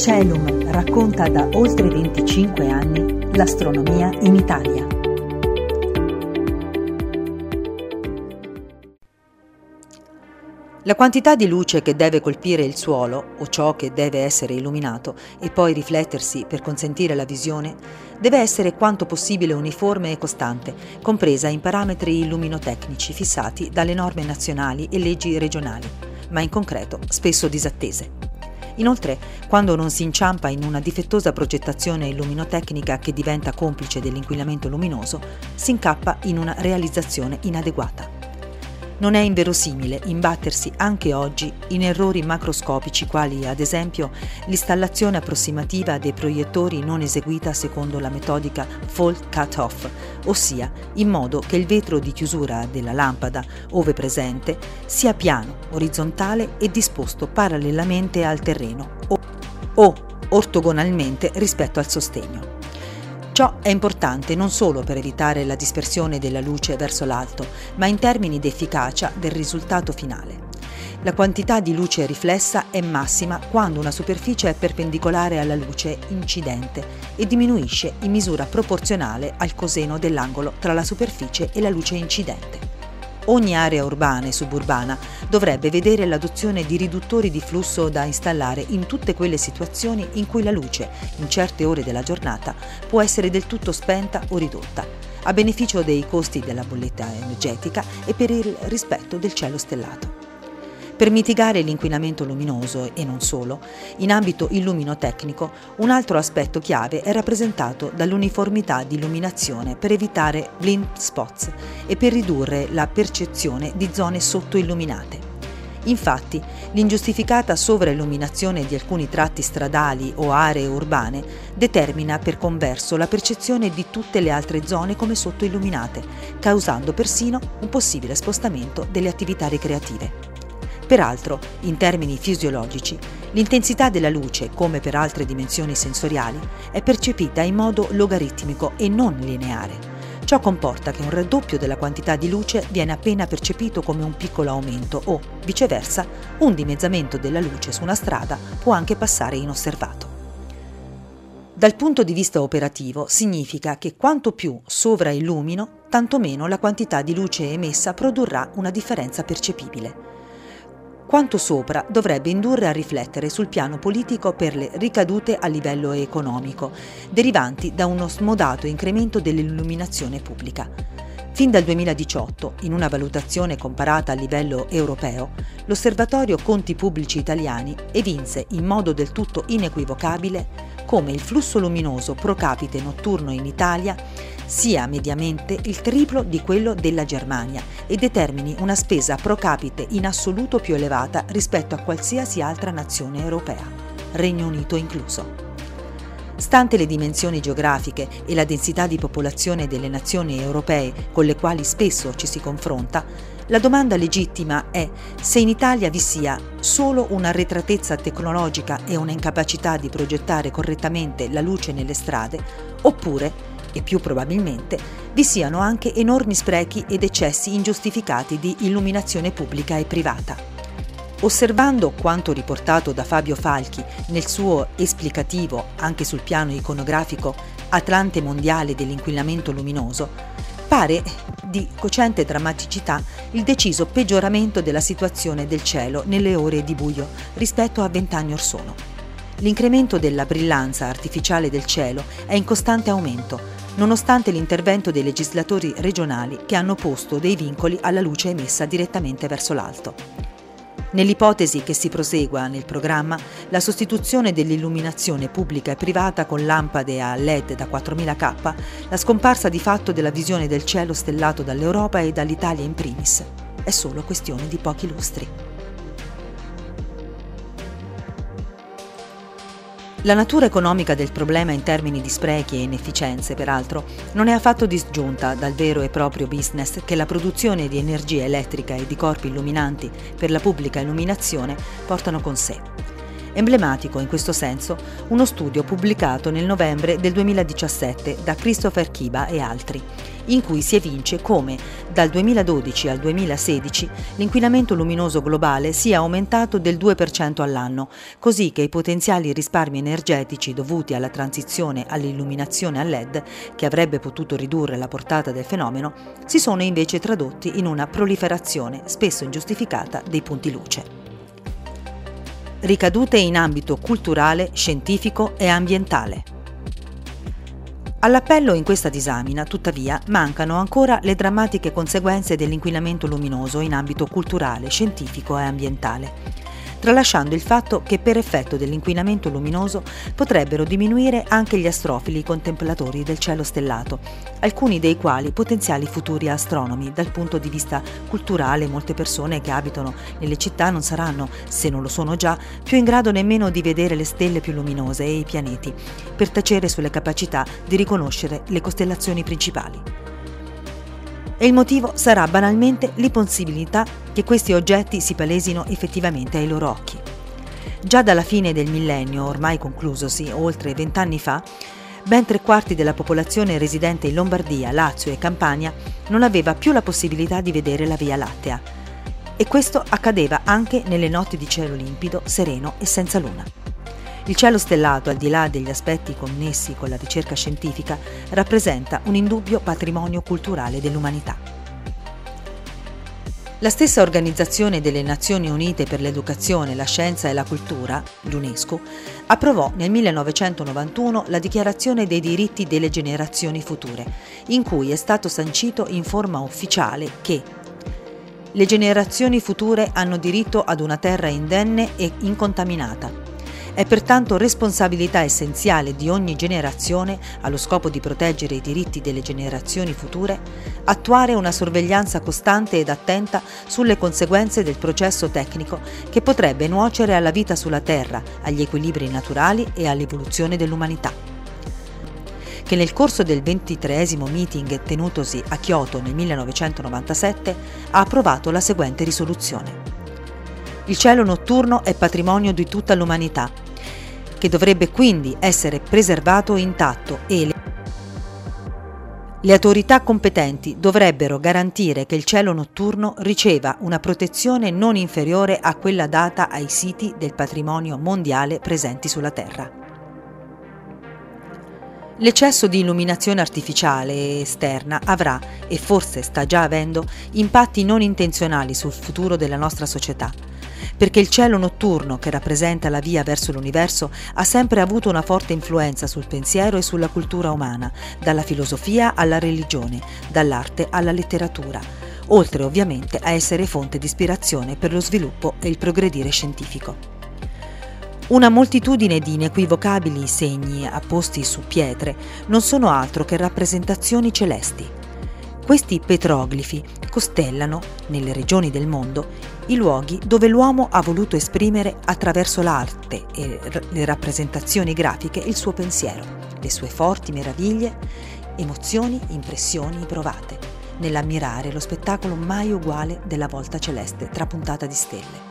Celum racconta da oltre 25 anni l'astronomia in Italia. La quantità di luce che deve colpire il suolo, o ciò che deve essere illuminato, e poi riflettersi per consentire la visione, deve essere quanto possibile uniforme e costante, compresa in parametri illuminotecnici fissati dalle norme nazionali e leggi regionali, ma in concreto spesso disattese. Inoltre, quando non si inciampa in una difettosa progettazione illuminotecnica che diventa complice dell'inquinamento luminoso, si incappa in una realizzazione inadeguata. Non è inverosimile imbattersi anche oggi in errori macroscopici quali ad esempio l'installazione approssimativa dei proiettori non eseguita secondo la metodica fault cut-off, ossia in modo che il vetro di chiusura della lampada, ove presente, sia piano, orizzontale e disposto parallelamente al terreno o, o ortogonalmente rispetto al sostegno. Ciò è importante non solo per evitare la dispersione della luce verso l'alto, ma in termini di efficacia del risultato finale. La quantità di luce riflessa è massima quando una superficie è perpendicolare alla luce incidente e diminuisce in misura proporzionale al coseno dell'angolo tra la superficie e la luce incidente. Ogni area urbana e suburbana dovrebbe vedere l'adozione di riduttori di flusso da installare in tutte quelle situazioni in cui la luce, in certe ore della giornata, può essere del tutto spenta o ridotta, a beneficio dei costi della bolletta energetica e per il rispetto del cielo stellato. Per mitigare l'inquinamento luminoso e non solo, in ambito illuminotecnico, un altro aspetto chiave è rappresentato dall'uniformità di illuminazione per evitare blind spots e per ridurre la percezione di zone sottoilluminate. Infatti, l'ingiustificata sovrailluminazione di alcuni tratti stradali o aree urbane determina per converso la percezione di tutte le altre zone come sottoilluminate, causando persino un possibile spostamento delle attività ricreative. Peraltro, in termini fisiologici, l'intensità della luce, come per altre dimensioni sensoriali, è percepita in modo logaritmico e non lineare. Ciò comporta che un raddoppio della quantità di luce viene appena percepito come un piccolo aumento o, viceversa, un dimezzamento della luce su una strada può anche passare inosservato. Dal punto di vista operativo significa che quanto più sovraillumino, tanto meno la quantità di luce emessa produrrà una differenza percepibile. Quanto sopra dovrebbe indurre a riflettere sul piano politico per le ricadute a livello economico, derivanti da uno smodato incremento dell'illuminazione pubblica. Fin dal 2018, in una valutazione comparata a livello europeo, l'Osservatorio Conti Pubblici Italiani evinse in modo del tutto inequivocabile come il flusso luminoso pro capite notturno in Italia sia mediamente il triplo di quello della Germania e determini una spesa pro capite in assoluto più elevata rispetto a qualsiasi altra nazione europea, Regno Unito incluso. Stante le dimensioni geografiche e la densità di popolazione delle nazioni europee con le quali spesso ci si confronta, la domanda legittima è se in Italia vi sia solo un'arretratezza tecnologica e una incapacità di progettare correttamente la luce nelle strade, oppure e più probabilmente vi siano anche enormi sprechi ed eccessi ingiustificati di illuminazione pubblica e privata. Osservando quanto riportato da Fabio Falchi nel suo esplicativo, anche sul piano iconografico, Atlante mondiale dell'inquinamento luminoso, pare di cocente drammaticità il deciso peggioramento della situazione del cielo nelle ore di buio rispetto a vent'anni or sono. L'incremento della brillanza artificiale del cielo è in costante aumento, nonostante l'intervento dei legislatori regionali che hanno posto dei vincoli alla luce emessa direttamente verso l'alto. Nell'ipotesi che si prosegua nel programma, la sostituzione dell'illuminazione pubblica e privata con lampade a LED da 4000K, la scomparsa di fatto della visione del cielo stellato dall'Europa e dall'Italia in primis, è solo questione di pochi lustri. La natura economica del problema in termini di sprechi e inefficienze, peraltro, non è affatto disgiunta dal vero e proprio business che la produzione di energia elettrica e di corpi illuminanti per la pubblica illuminazione portano con sé. Emblematico in questo senso uno studio pubblicato nel novembre del 2017 da Christopher Kiba e altri, in cui si evince come dal 2012 al 2016 l'inquinamento luminoso globale sia aumentato del 2% all'anno, così che i potenziali risparmi energetici dovuti alla transizione all'illuminazione a LED, che avrebbe potuto ridurre la portata del fenomeno, si sono invece tradotti in una proliferazione spesso ingiustificata dei punti luce ricadute in ambito culturale, scientifico e ambientale. All'appello in questa disamina, tuttavia, mancano ancora le drammatiche conseguenze dell'inquinamento luminoso in ambito culturale, scientifico e ambientale tralasciando il fatto che per effetto dell'inquinamento luminoso potrebbero diminuire anche gli astrofili contemplatori del cielo stellato, alcuni dei quali potenziali futuri astronomi. Dal punto di vista culturale molte persone che abitano nelle città non saranno, se non lo sono già, più in grado nemmeno di vedere le stelle più luminose e i pianeti, per tacere sulle capacità di riconoscere le costellazioni principali e il motivo sarà banalmente l'impossibilità che questi oggetti si palesino effettivamente ai loro occhi. Già dalla fine del millennio, ormai conclusosi, oltre vent'anni fa, ben tre quarti della popolazione residente in Lombardia, Lazio e Campania non aveva più la possibilità di vedere la Via Lattea. E questo accadeva anche nelle notti di cielo limpido, sereno e senza luna. Il cielo stellato, al di là degli aspetti connessi con la ricerca scientifica, rappresenta un indubbio patrimonio culturale dell'umanità. La stessa Organizzazione delle Nazioni Unite per l'Educazione, la Scienza e la Cultura, l'UNESCO, approvò nel 1991 la Dichiarazione dei diritti delle generazioni future, in cui è stato sancito in forma ufficiale che le generazioni future hanno diritto ad una terra indenne e incontaminata, è pertanto responsabilità essenziale di ogni generazione, allo scopo di proteggere i diritti delle generazioni future, attuare una sorveglianza costante ed attenta sulle conseguenze del processo tecnico che potrebbe nuocere alla vita sulla Terra, agli equilibri naturali e all'evoluzione dell'umanità che nel corso del ventitreesimo meeting tenutosi a Kyoto nel 1997 ha approvato la seguente risoluzione. Il cielo notturno è patrimonio di tutta l'umanità che dovrebbe quindi essere preservato intatto e le le autorità competenti dovrebbero garantire che il cielo notturno riceva una protezione non inferiore a quella data ai siti del patrimonio mondiale presenti sulla Terra. L'eccesso di illuminazione artificiale esterna avrà, e forse sta già avendo, impatti non intenzionali sul futuro della nostra società perché il cielo notturno che rappresenta la via verso l'universo ha sempre avuto una forte influenza sul pensiero e sulla cultura umana, dalla filosofia alla religione, dall'arte alla letteratura, oltre ovviamente a essere fonte di ispirazione per lo sviluppo e il progredire scientifico. Una moltitudine di inequivocabili segni apposti su pietre non sono altro che rappresentazioni celesti. Questi petroglifi costellano, nelle regioni del mondo, i luoghi dove l'uomo ha voluto esprimere attraverso l'arte e le rappresentazioni grafiche il suo pensiero, le sue forti meraviglie, emozioni, impressioni provate, nell'ammirare lo spettacolo mai uguale della volta celeste trapuntata di stelle.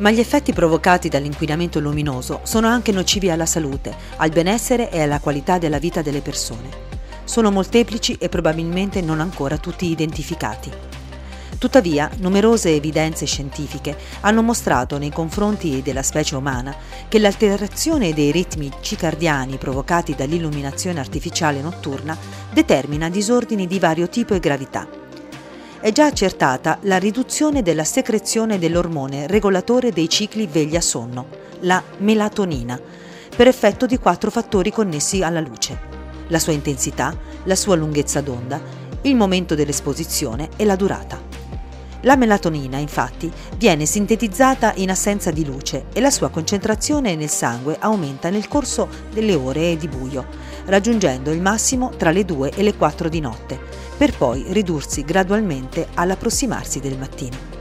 Ma gli effetti provocati dall'inquinamento luminoso sono anche nocivi alla salute, al benessere e alla qualità della vita delle persone sono molteplici e probabilmente non ancora tutti identificati. Tuttavia, numerose evidenze scientifiche hanno mostrato nei confronti della specie umana che l'alterazione dei ritmi cicardiani provocati dall'illuminazione artificiale notturna determina disordini di vario tipo e gravità. È già accertata la riduzione della secrezione dell'ormone regolatore dei cicli veglia-sonno, la melatonina, per effetto di quattro fattori connessi alla luce la sua intensità, la sua lunghezza d'onda, il momento dell'esposizione e la durata. La melatonina, infatti, viene sintetizzata in assenza di luce e la sua concentrazione nel sangue aumenta nel corso delle ore di buio, raggiungendo il massimo tra le 2 e le 4 di notte, per poi ridursi gradualmente all'approssimarsi del mattino.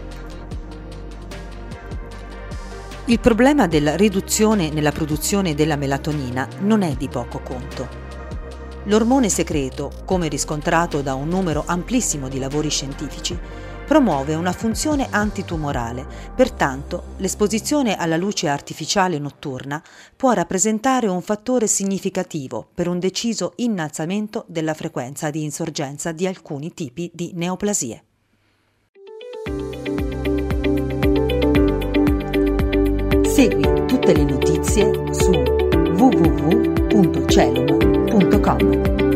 Il problema della riduzione nella produzione della melatonina non è di poco conto. L'ormone secreto, come riscontrato da un numero amplissimo di lavori scientifici, promuove una funzione antitumorale, pertanto l'esposizione alla luce artificiale notturna può rappresentare un fattore significativo per un deciso innalzamento della frequenza di insorgenza di alcuni tipi di neoplasie. Segui tutte le notizie su www.celum.com.